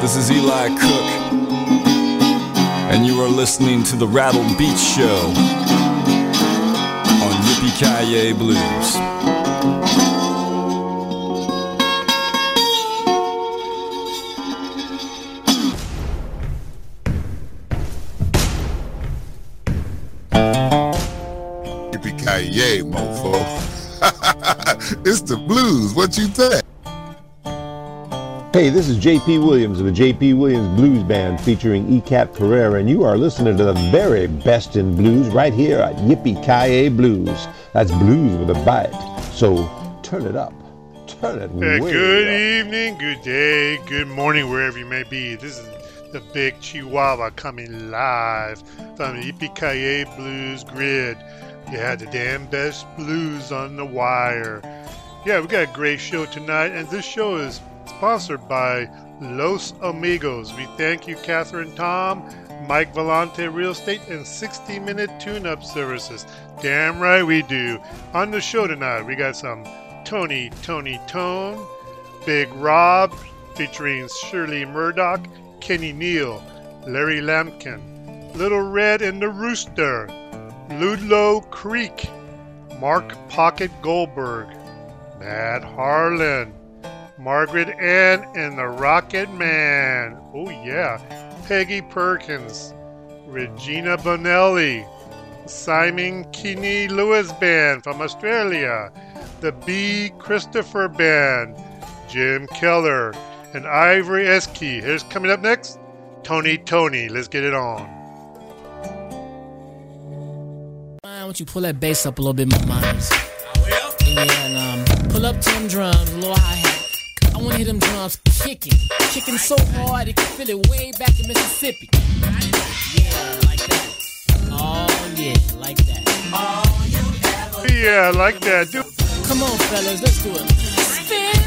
This is Eli Cook, and you are listening to the Rattled Beats Show on Yippee Kaye Blues. Yippee ki mofo. it's the blues. What you think? Hey, this is JP Williams of the JP Williams Blues Band featuring ECAT Pereira, and you are listening to the very best in blues right here at Yippee Ki Blues. That's blues with a bite. So turn it up. Turn it Uh, good up. evening, good day, good morning, wherever you may be. This is the Big Chihuahua coming live from the Yippee Blues Grid. You had the damn best blues on the wire. Yeah, we got a great show tonight, and this show is sponsored by Los Amigos. We thank you, Catherine Tom, Mike Vellante Real Estate, and 60 Minute Tune Up Services. Damn right we do. On the show tonight, we got some Tony, Tony Tone, Big Rob, featuring Shirley Murdock, Kenny Neal, Larry Lampkin, Little Red and the Rooster, Ludlow Creek, Mark Pocket Goldberg, Matt Harlan, Margaret Ann and the Rocket Man. Oh, yeah. Peggy Perkins, Regina Bonelli, Simon Kinney Lewis Band from Australia, the B. Christopher Band, Jim Keller, and Ivory Esky. Here's coming up next Tony Tony. Let's get it on. Why don't you pull that bass up a little bit, my minds? Yeah, and um, pull up to them drums, a little hi hat. I want to hear them drums kicking, kicking so hard you can feel it way back in Mississippi. Yeah, like that. Oh yeah, like that. Yeah, like that. Come on, fellas, let's do it. Spending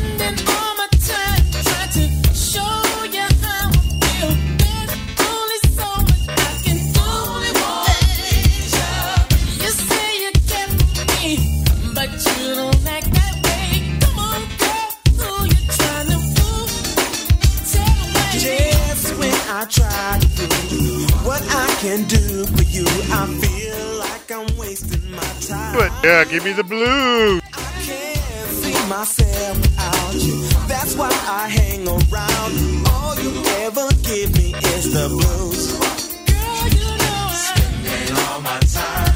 can do for you, I feel like I'm wasting my time. it. Yeah, give me the blues. I can't see myself without you. That's why I hang around. All you ever give me is the blues. Girl, you know I And all my time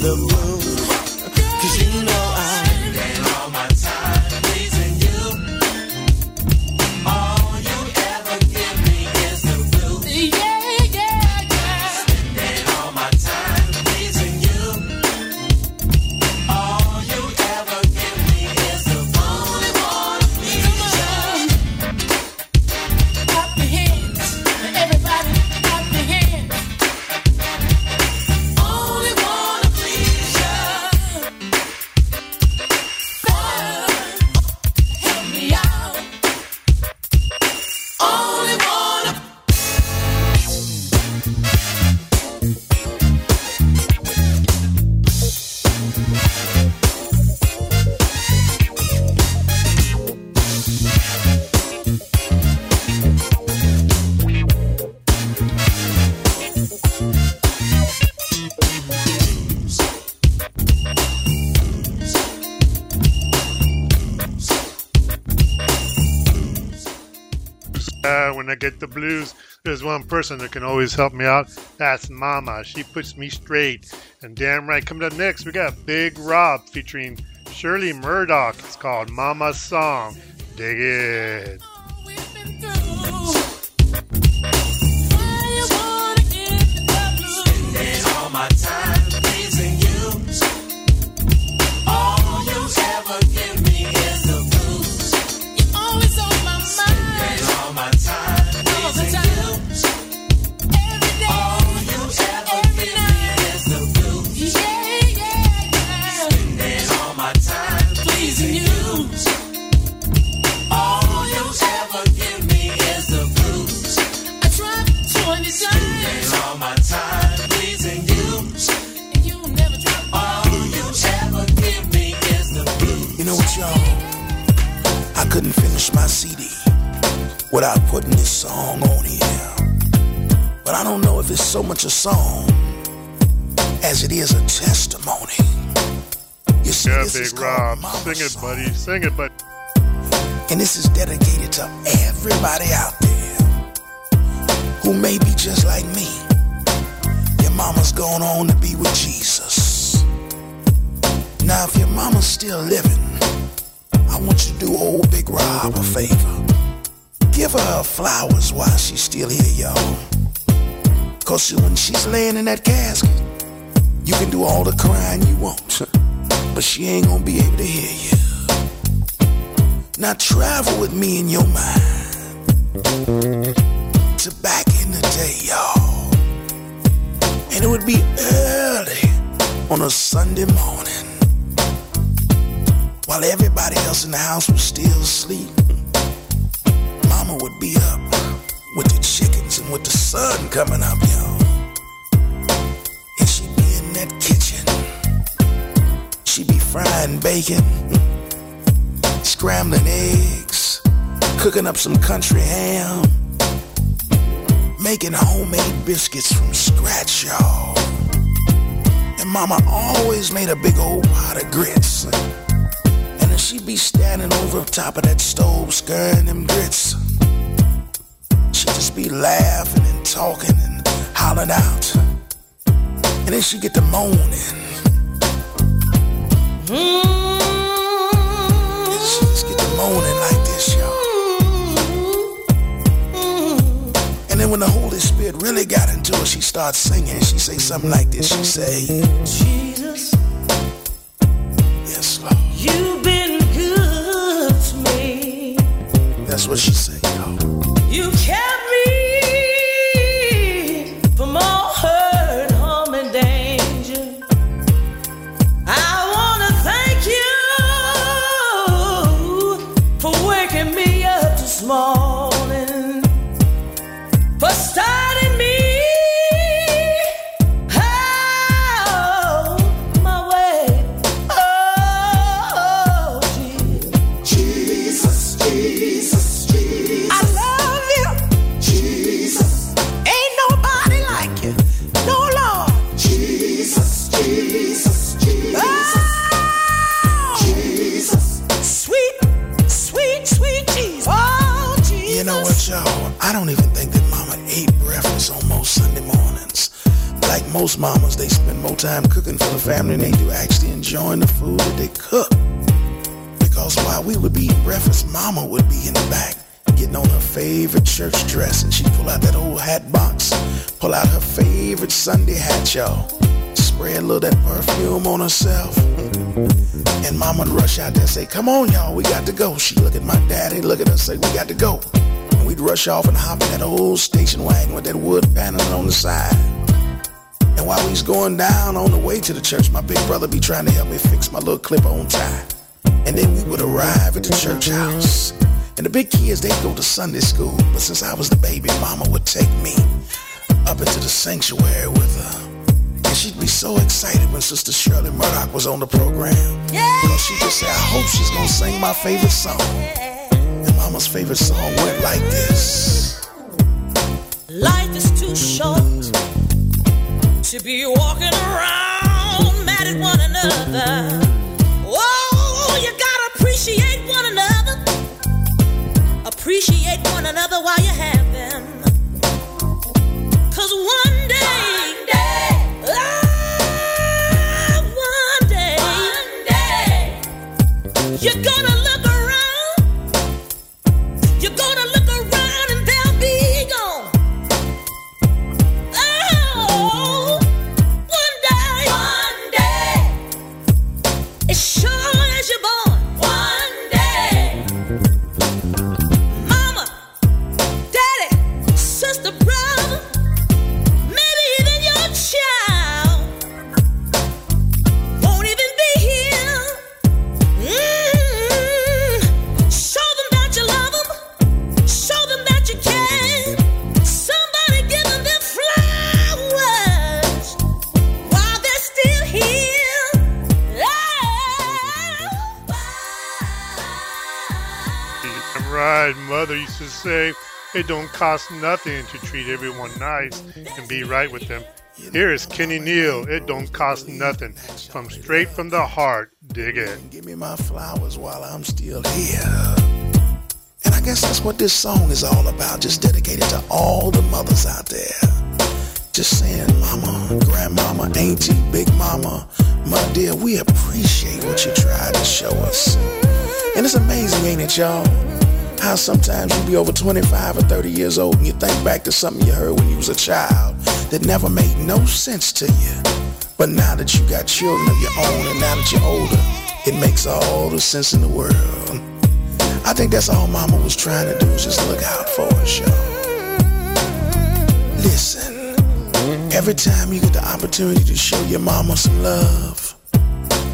the blues? One person that can always help me out. That's Mama. She puts me straight. And damn right, coming up next, we got Big Rob featuring Shirley Murdock. It's called Mama's Song. Dig it. Couldn't finish my CD without putting this song on here. But I don't know if it's so much a song as it is a testimony. You see, Yeah, Big Rob. Sing it, Song. buddy. Sing it, buddy. And this is dedicated to everybody out there who may be just like me. Your mama's gone on to be with Jesus. Now, if your mama's still living, I want you to do old Big Rob a favor. Give her flowers while she's still here, y'all. Cause when she's laying in that casket, you can do all the crying you want, but she ain't gonna be able to hear you. Now travel with me in your mind to back in the day, y'all. And it would be early on a Sunday morning while everybody else in the house was still asleep. Mama would be up with the chickens and with the sun coming up, y'all. And she'd be in that kitchen. She'd be frying bacon scrambling eggs, cooking up some country ham, making homemade biscuits from scratch, y'all. And mama always made a big old pot of grits. She'd be standing over top of that stove stirring them grits. She'd just be laughing and talking and hollering out. And then she'd get to moaning. And she just get to moaning like this, y'all. And then when the Holy Spirit really got into her, she starts singing. She say something like this. She say, Jesus, That's what she say, y'all. You kept Mamas, they spend more time cooking for the family than they do actually enjoying the food that they cook. Because while we would be eating breakfast, mama would be in the back getting on her favorite church dress and she'd pull out that old hat box, pull out her favorite Sunday hat, y'all. Spray a little of that perfume on herself. And mama would rush out there and say, Come on, y'all, we got to go. She'd look at my daddy, look at us, say, We got to go. And we'd rush off and hop in that old station wagon with that wood paneling on the side. While he's going down on the way to the church, my big brother be trying to help me fix my little clip on tie. And then we would arrive at the church house. And the big kids, they'd go to Sunday school. But since I was the baby, mama would take me up into the sanctuary with her. And she'd be so excited when Sister Shirley Murdock was on the program. Yeah. Because she just say, I hope she's gonna sing my favorite song. And mama's favorite song went like this. Life is too short to be walking around mad at one another. Oh, you gotta appreciate one another. Appreciate one another while you have it don't cost nothing to treat everyone nice and be right with them. Here is Kenny Neal. It don't cost nothing. From straight from the heart. Dig it. Give me my flowers while I'm still here. And I guess that's what this song is all about. Just dedicated to all the mothers out there. Just saying, mama, grandmama, auntie, big mama, my dear, we appreciate what you tried to show us. And it's amazing, ain't it, y'all? How sometimes you be over 25 or 30 years old and you think back to something you heard when you was a child that never made no sense to you. But now that you got children of your own and now that you're older, it makes all the sense in the world. I think that's all mama was trying to do is just look out for us, y'all. Listen, every time you get the opportunity to show your mama some love,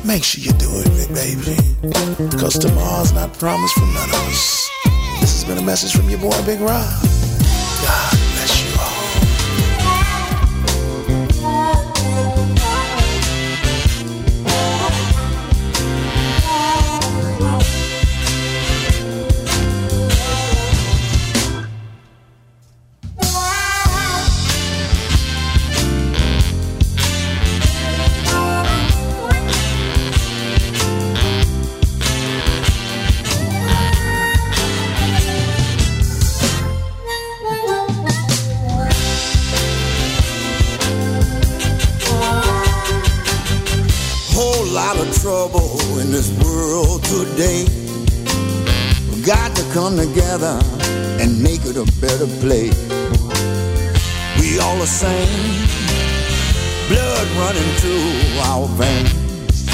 make sure you do it, baby. Cause tomorrow's not promised for none of us. This has been a message from your boy, Big Rob. God blood through our veins.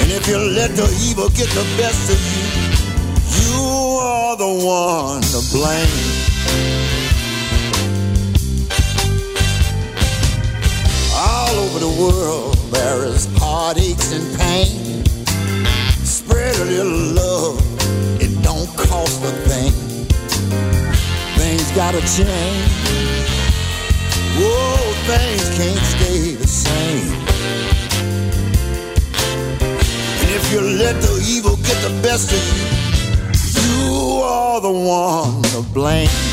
And if you let the evil get the best of you, you are the one to blame. All over the world there is heartaches and pain. Spread a little love, it don't cost a thing. Things gotta change. Whoa, things can't stay the same. And if you let the evil get the best of you, you are the one to blame.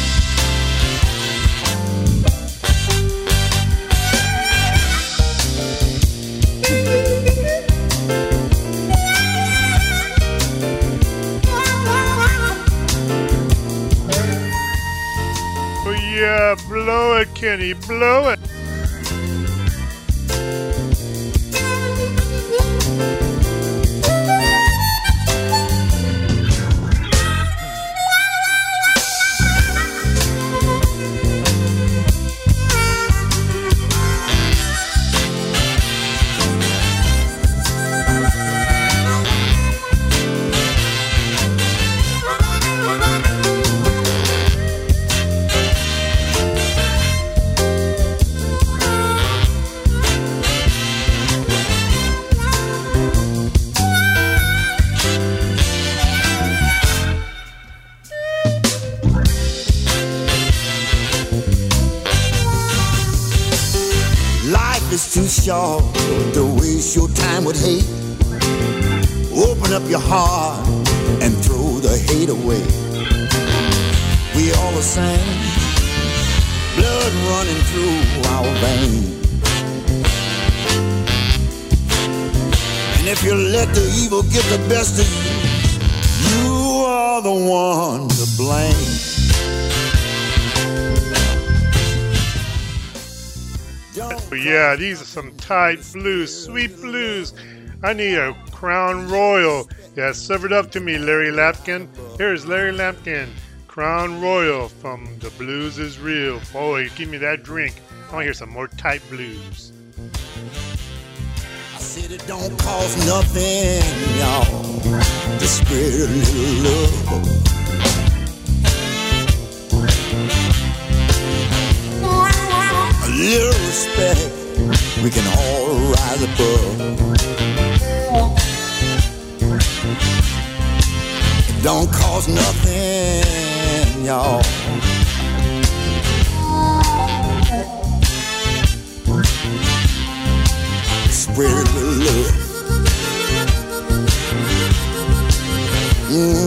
Blow it, Kenny, blow it. Get the best of you, you are the one to blame. Oh, yeah, these are some tight blues, sweet blues. I need a Crown Royal. Yeah, serve it up to me, Larry Lampkin. Here's Larry Lampkin, Crown Royal from The Blues is Real. Boy, give me that drink. I want to hear some more tight blues. It don't cost nothing, y'all, to spread a little love. A little respect, we can all rise above. It don't cost nothing, y'all. Little love. Mm.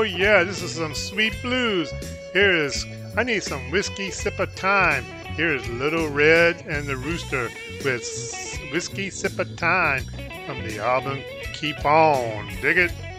Oh, yeah, this is some sweet blues. Here is, I need some whiskey sip of time. Here is Little Red and the Rooster with Whiskey Sip of Time from the album Keep On. Dig it?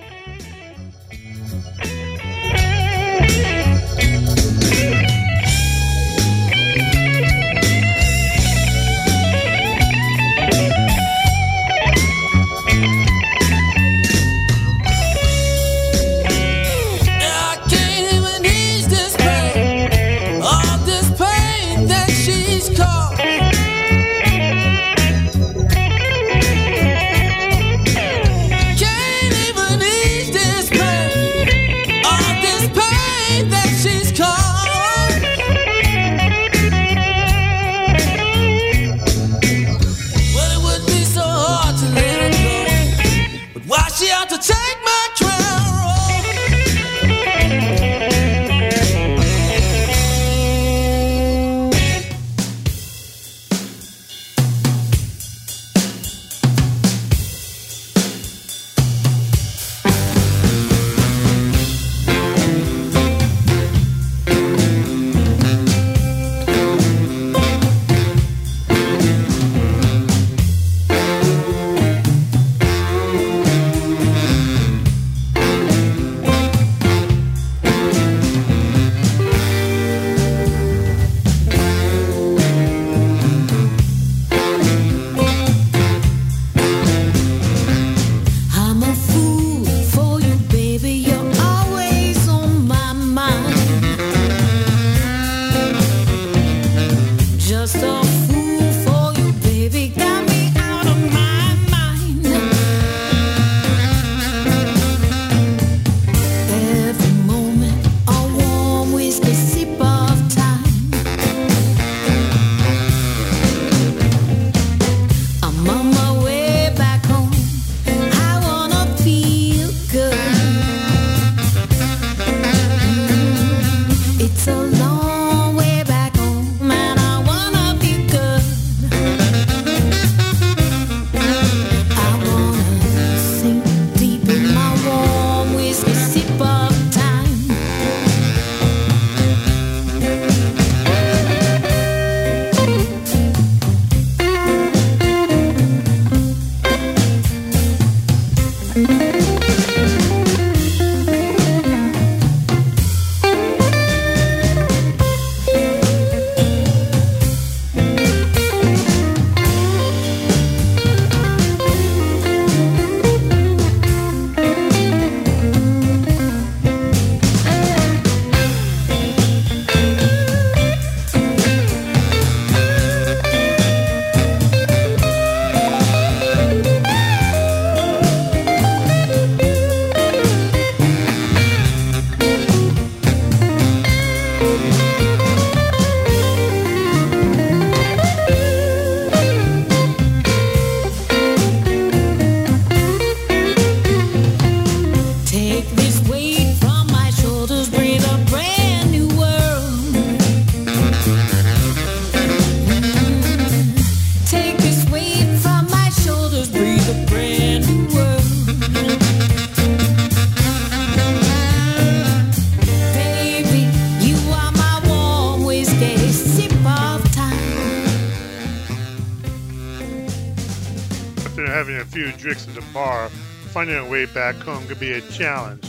Finding our way back home could be a challenge.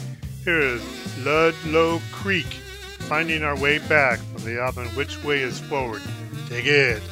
Here is Ludlow Creek, finding our way back from the album Which Way is Forward. Dig it.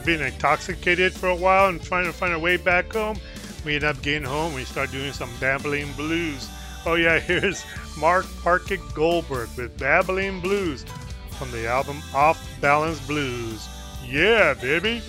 after being intoxicated for a while and trying to find our way back home, we end up getting home and we start doing some babbling blues. Oh yeah, here's Mark Pocket Goldberg with Babbling Blues from the album Off Balance Blues. Yeah, baby.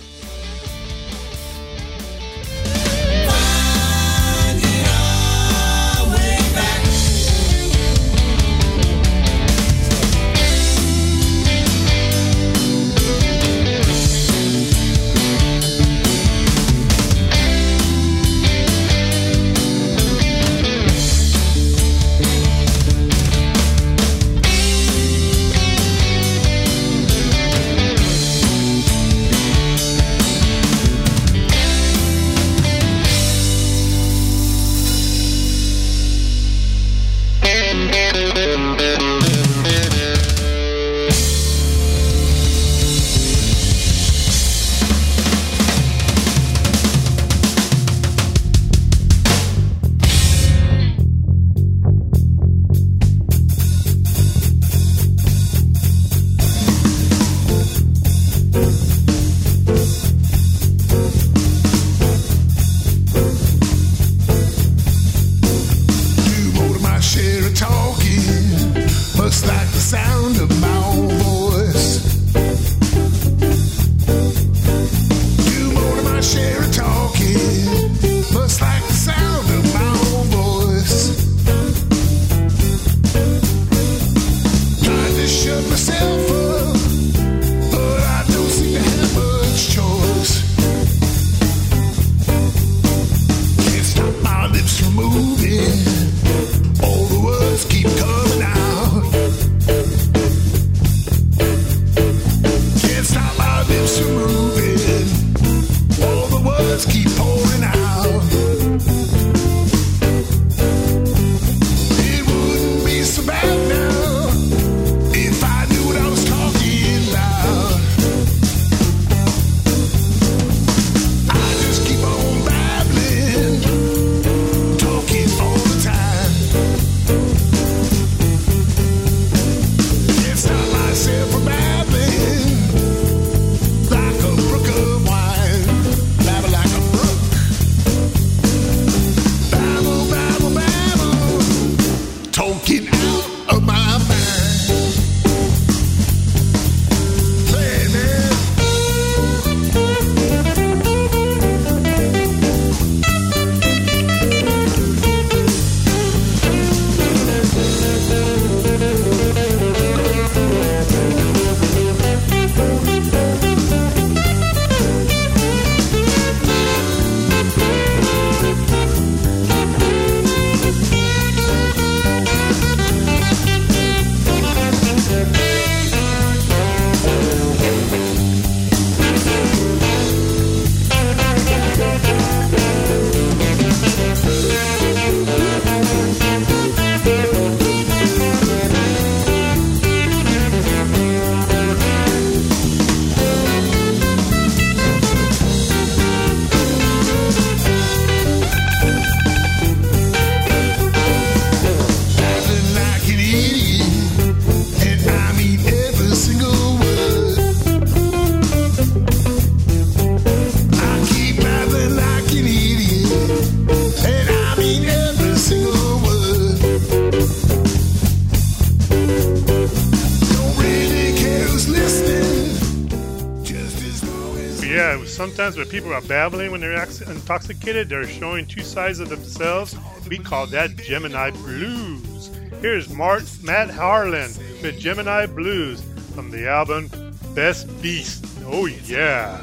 sometimes when people are babbling when they're intoxicated, they're showing two sides of themselves. We call that Gemini Blues. Here's Mart, Matt Harlan with Gemini Blues from the album Best Beast. Oh, yeah.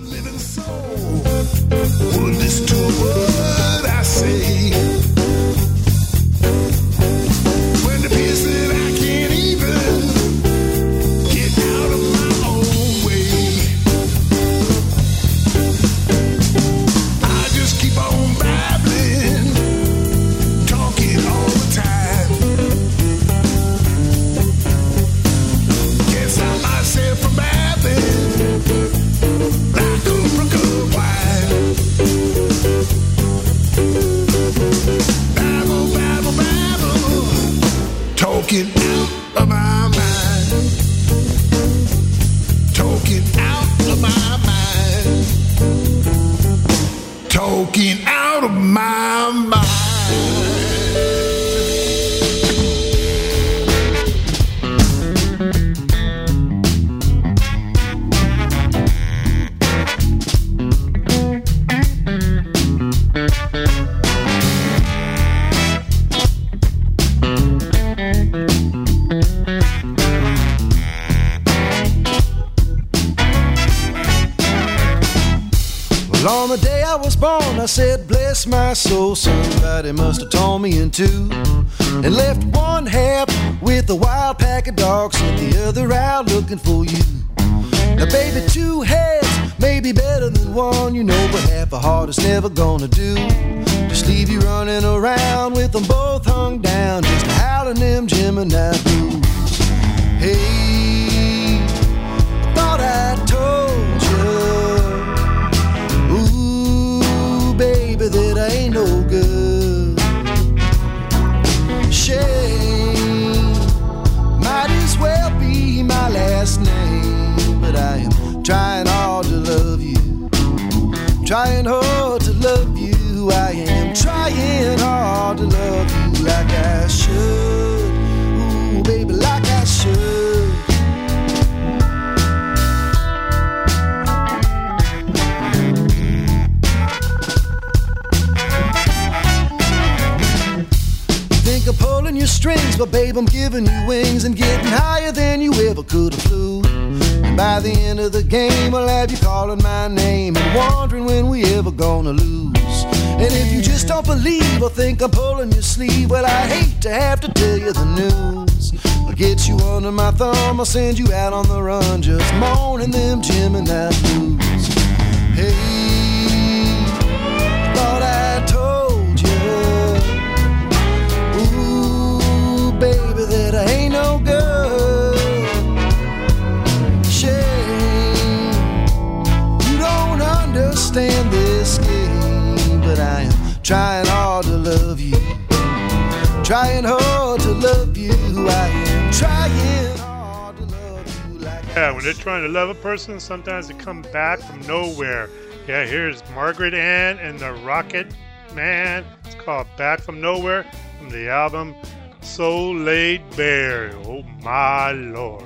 Living soul. This I say. On the day I was born, I said, Bless my soul, somebody must have torn me in two. And left one half with a wild pack of dogs, sent the other out looking for you. Now, baby, two heads may be better than one, you know, but half a heart is never gonna do. Just leave you running around with them both hung down, just howling them Gemini blues. Hey, trying hard to love you. Trying hard to love you, I am trying hard to love you like I should. Ooh, baby, like I should. Think of pulling your strings, but babe, I'm giving you wings and getting higher than you ever could have flew. By the end of the game, I'll have you calling my name and wondering when we ever gonna lose. And if you just don't believe or think I'm pulling your sleeve, well, I hate to have to tell you the news. I'll get you under my thumb, I'll send you out on the run, just moaning them Gemini blues. Hey, understand this game, but I am trying hard to love you. Trying hard to love you. I am trying hard to love you like Yeah, when they're trying to love a person, sometimes they come back from nowhere. Yeah, here's Margaret Ann and the Rocket Man. It's called Back from Nowhere from the album So Laid Bare. Oh my lord.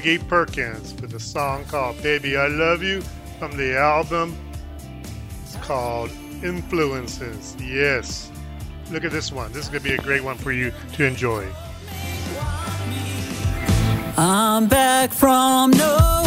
Peggy Perkins with a song called Baby I Love You from the album. It's called Influences. Yes. Look at this one. This is going to be a great one for you to enjoy. I'm back from no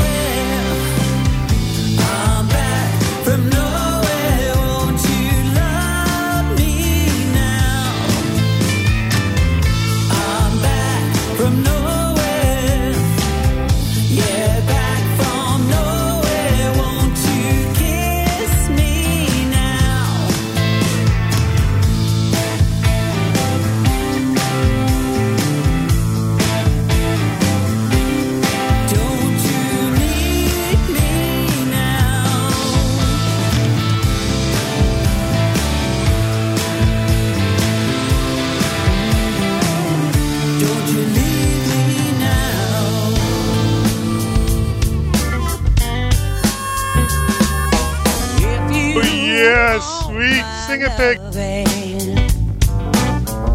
Sing it.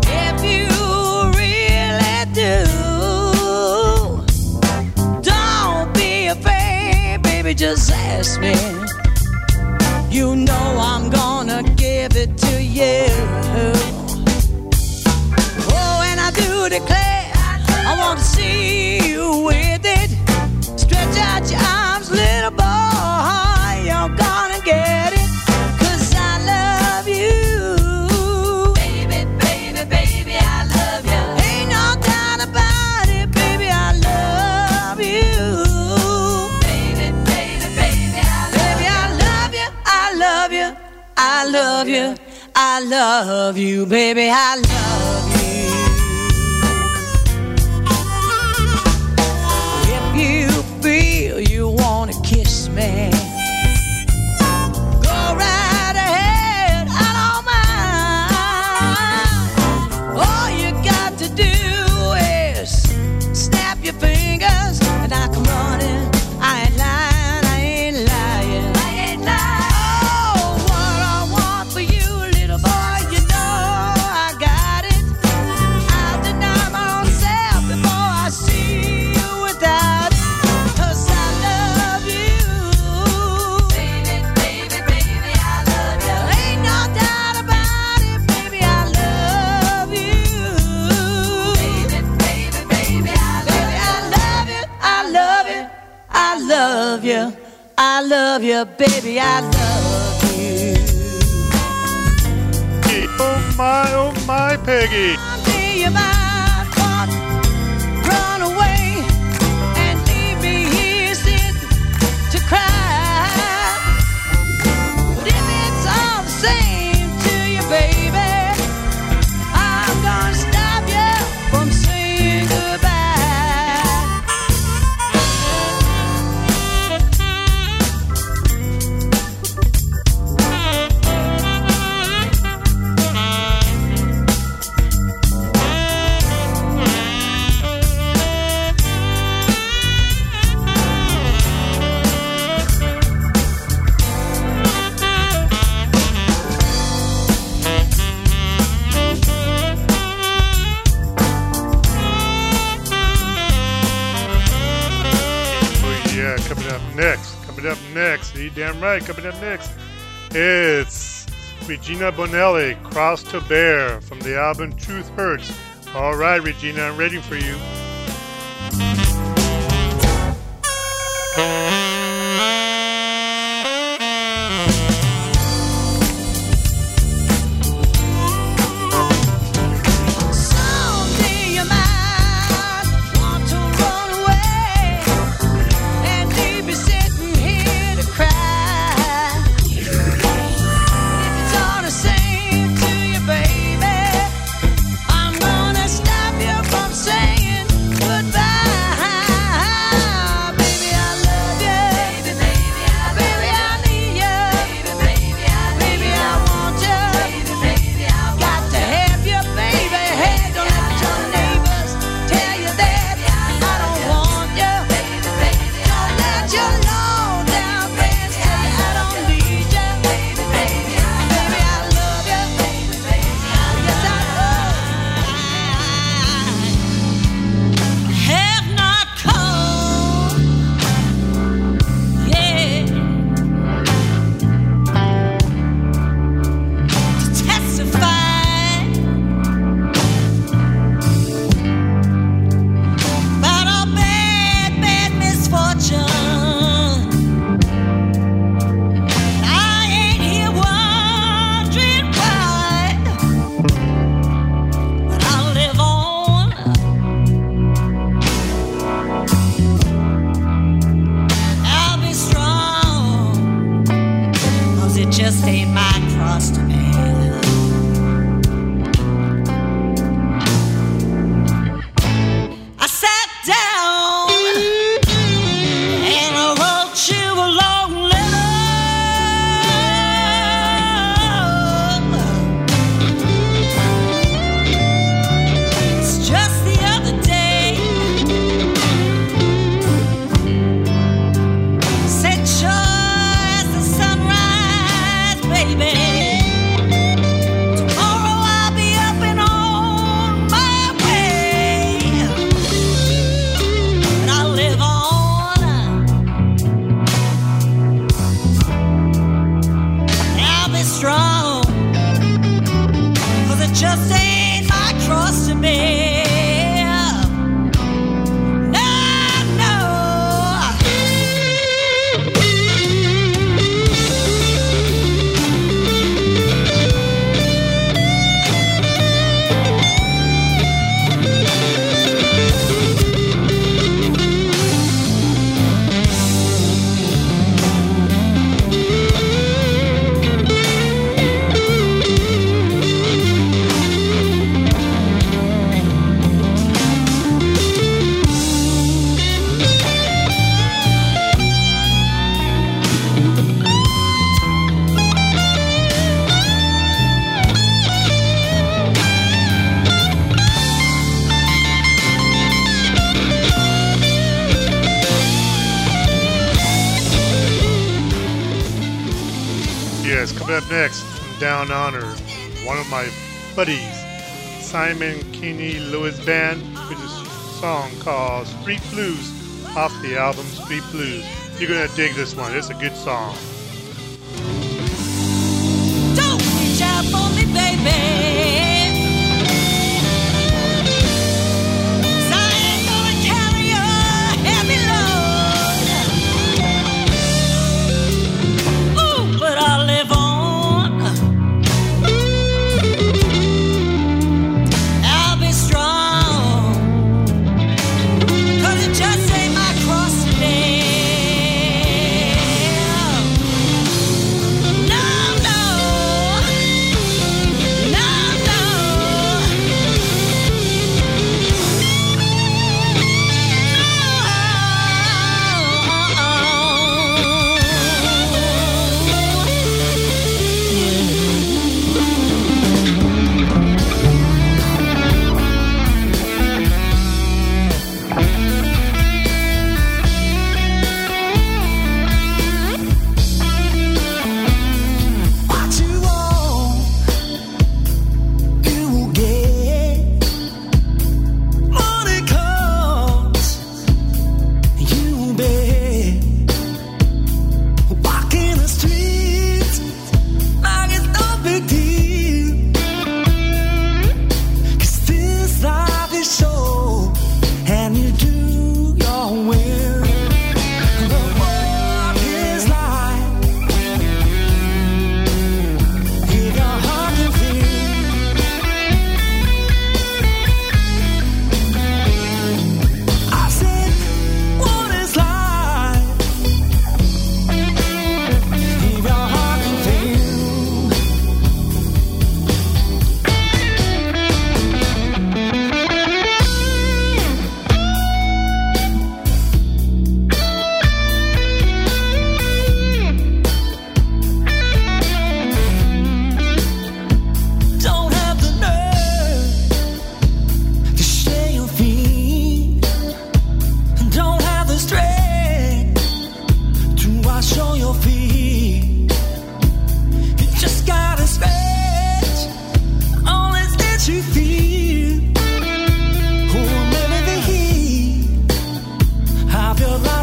If you really do, don't be afraid, baby, just ask me. You know I'm gonna give it to you. you. I love you, baby. I love you. next. It's Regina Bonelli, Cross to Bear from the album Truth Hurts. All right, Regina, I'm ready for you. Down one of my buddies, Simon Kinny-Lewis Band, which is a song called Street Blues off the album Street Blues. You're going to dig this one. It's a good song.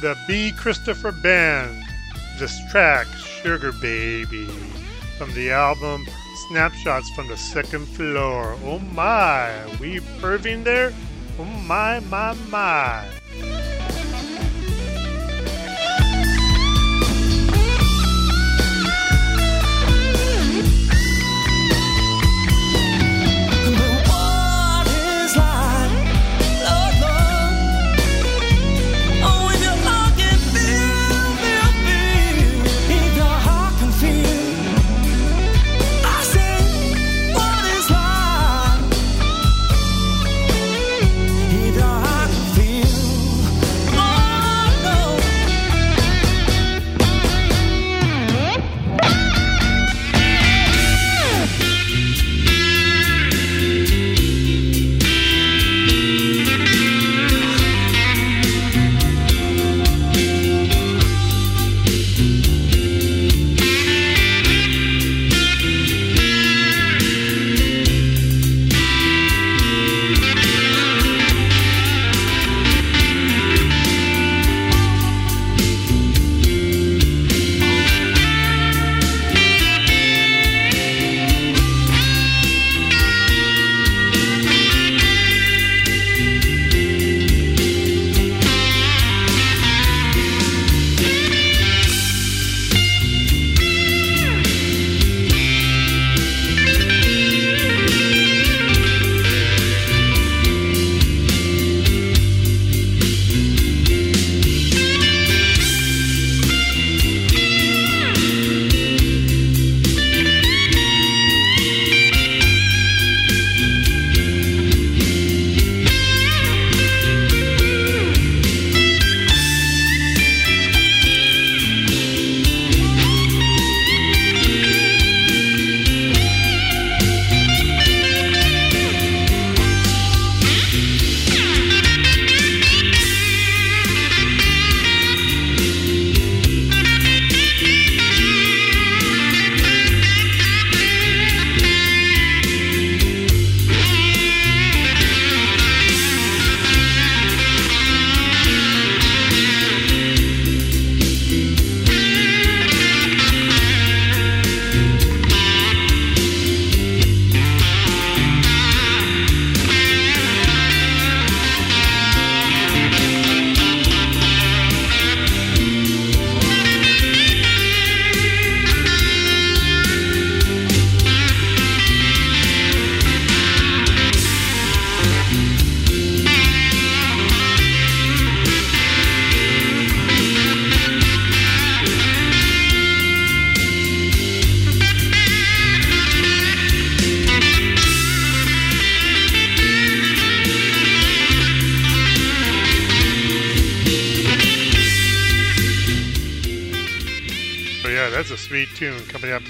The B. Christopher Band. This track, Sugar Baby, from the album Snapshots from the Second Floor. Oh my, we perving there? Oh my, my, my.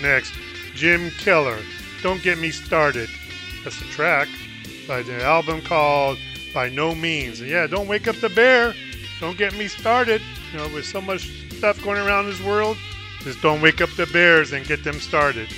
Next, Jim Keller, Don't Get Me Started. That's the track by the album called By No Means. And yeah, don't wake up the bear. Don't get me started. You know, with so much stuff going around this world, just don't wake up the bears and get them started.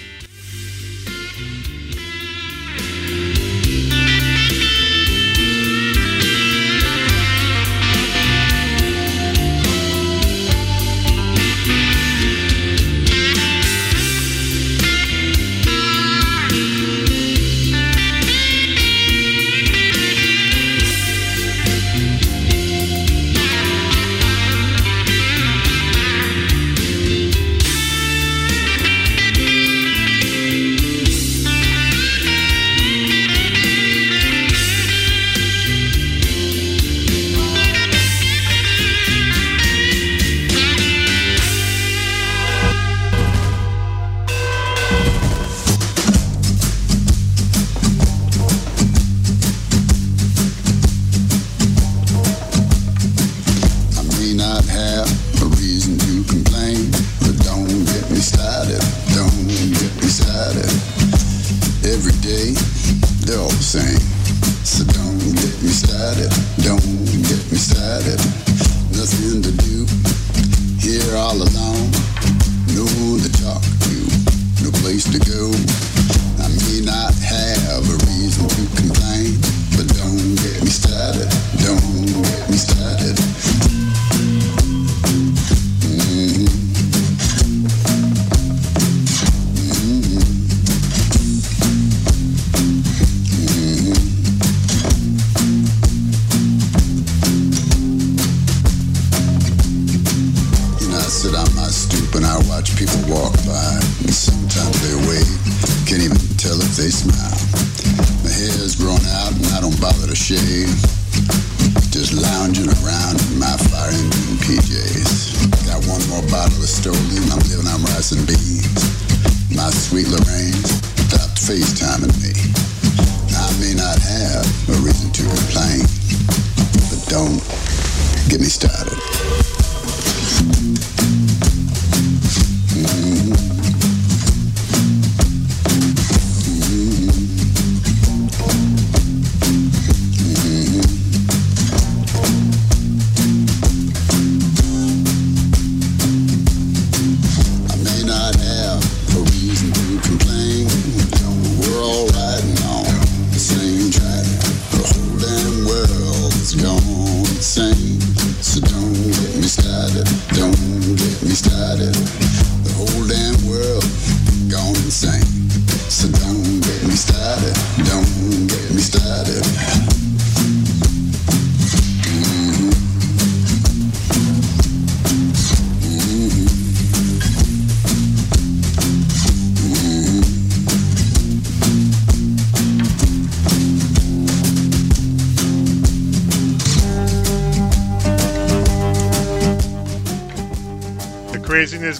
Bother to shave. Just lounging around in my fire engine PJs. Got one more bottle of Stoli and I'm living on rice and beans. My sweet Lorraine stopped FaceTiming me. I may not have a reason to complain, but don't get me started.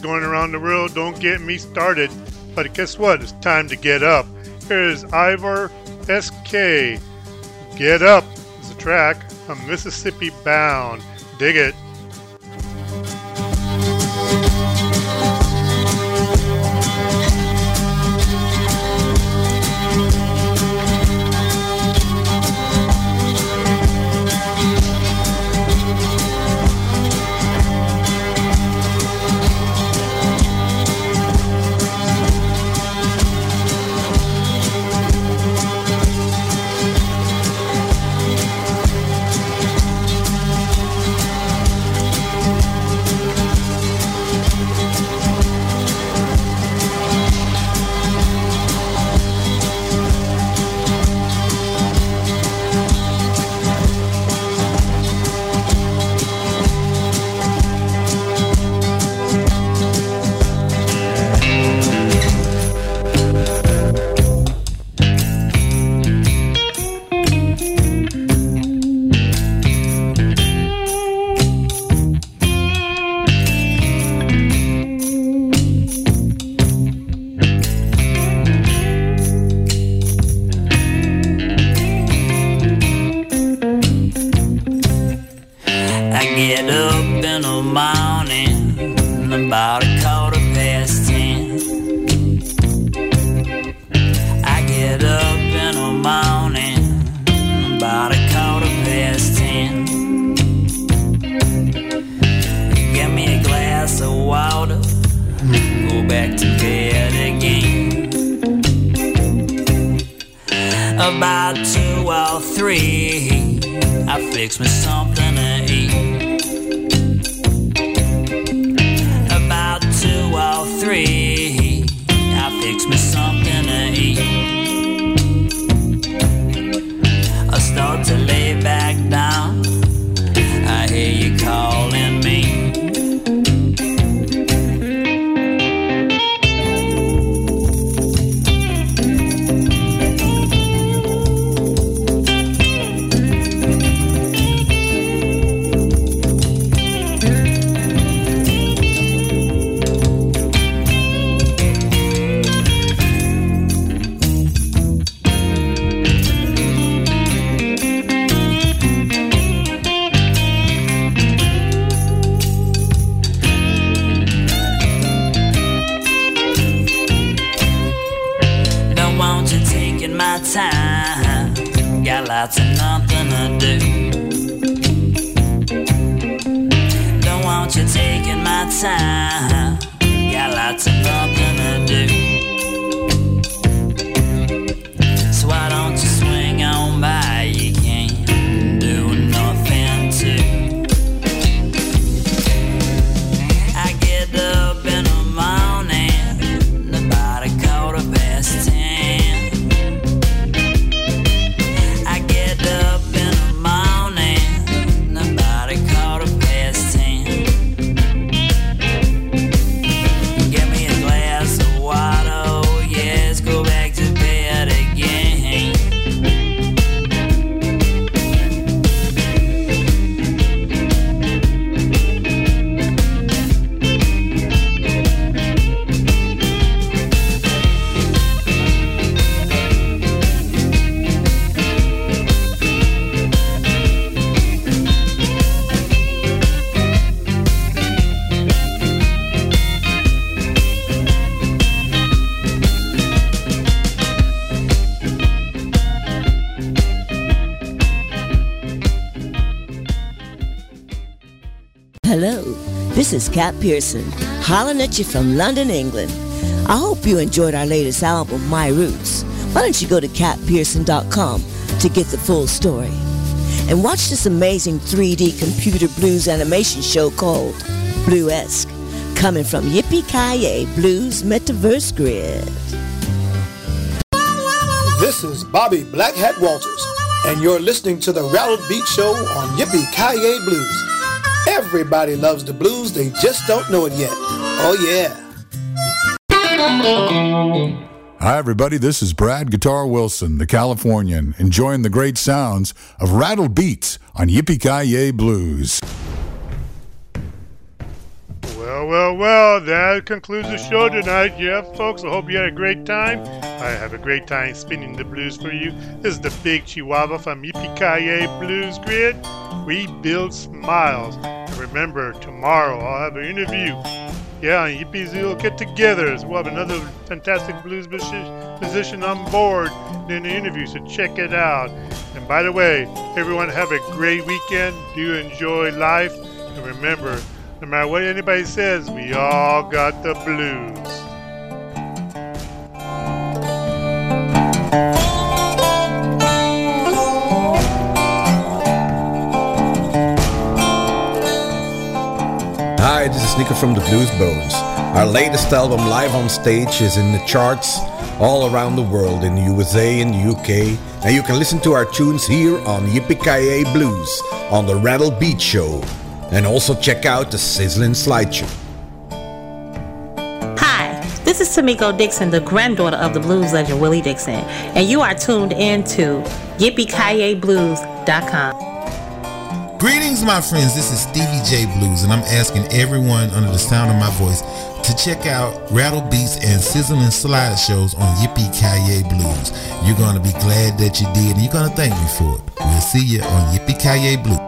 Going around the world don't get me started. But guess what? It's time to get up. Here's Ivor SK. Get Up is a track from Mississippi Bound. Dig it. Kat Pearson, hollering at you from London, England. I hope you enjoyed our latest album, My Roots. Why don't you go to katpearson.com to get the full story? And watch this amazing 3D computer blues animation show called Bluesque, coming from Yippee Ki Blues Metaverse Grid. This is Bobby Black Hat Walters, and you're listening to the Rattled Beat Show on Yippee Ki Blues. Everybody loves the blues, they just don't know it yet. Oh, yeah. Hi, everybody. This is Brad Guitar Wilson, the Californian, enjoying the great sounds of rattled beats on Yippee Ki Blues. Well, well, well, that concludes the show tonight. Yeah, folks, I hope you had a great time. I have a great time spinning the blues for you. This is the Big Chihuahua from Yippee Blues Grid. We build smiles. And remember, tomorrow I'll have an interview. Yeah, on Yippie's little get togethers. We'll have another fantastic blues musi- musician on board in the interview, so check it out. And by the way, everyone have a great weekend. Do enjoy life. And remember, no matter what anybody says, we all got the blues. Hi, this is Sneaker from the Blues Bones. Our latest album, Live on Stage, is in the charts all around the world, in the USA and the UK. And you can listen to our tunes here on Yippee Blues on the Rattle Beat Show. And also check out the Sizzling Slideshow. Hi, this is Tamiko Dixon, the granddaughter of the blues legend Willie Dixon, and you are tuned in to. Greetings, my friends. This is Stevie J Blues, and I'm asking everyone under the sound of my voice to check out Rattle Beats and Sizzling Slide shows on Yippee Kaye Blues. You're going to be glad that you did, and you're going to thank me for it. We'll see you on Yippee Kaye Blues.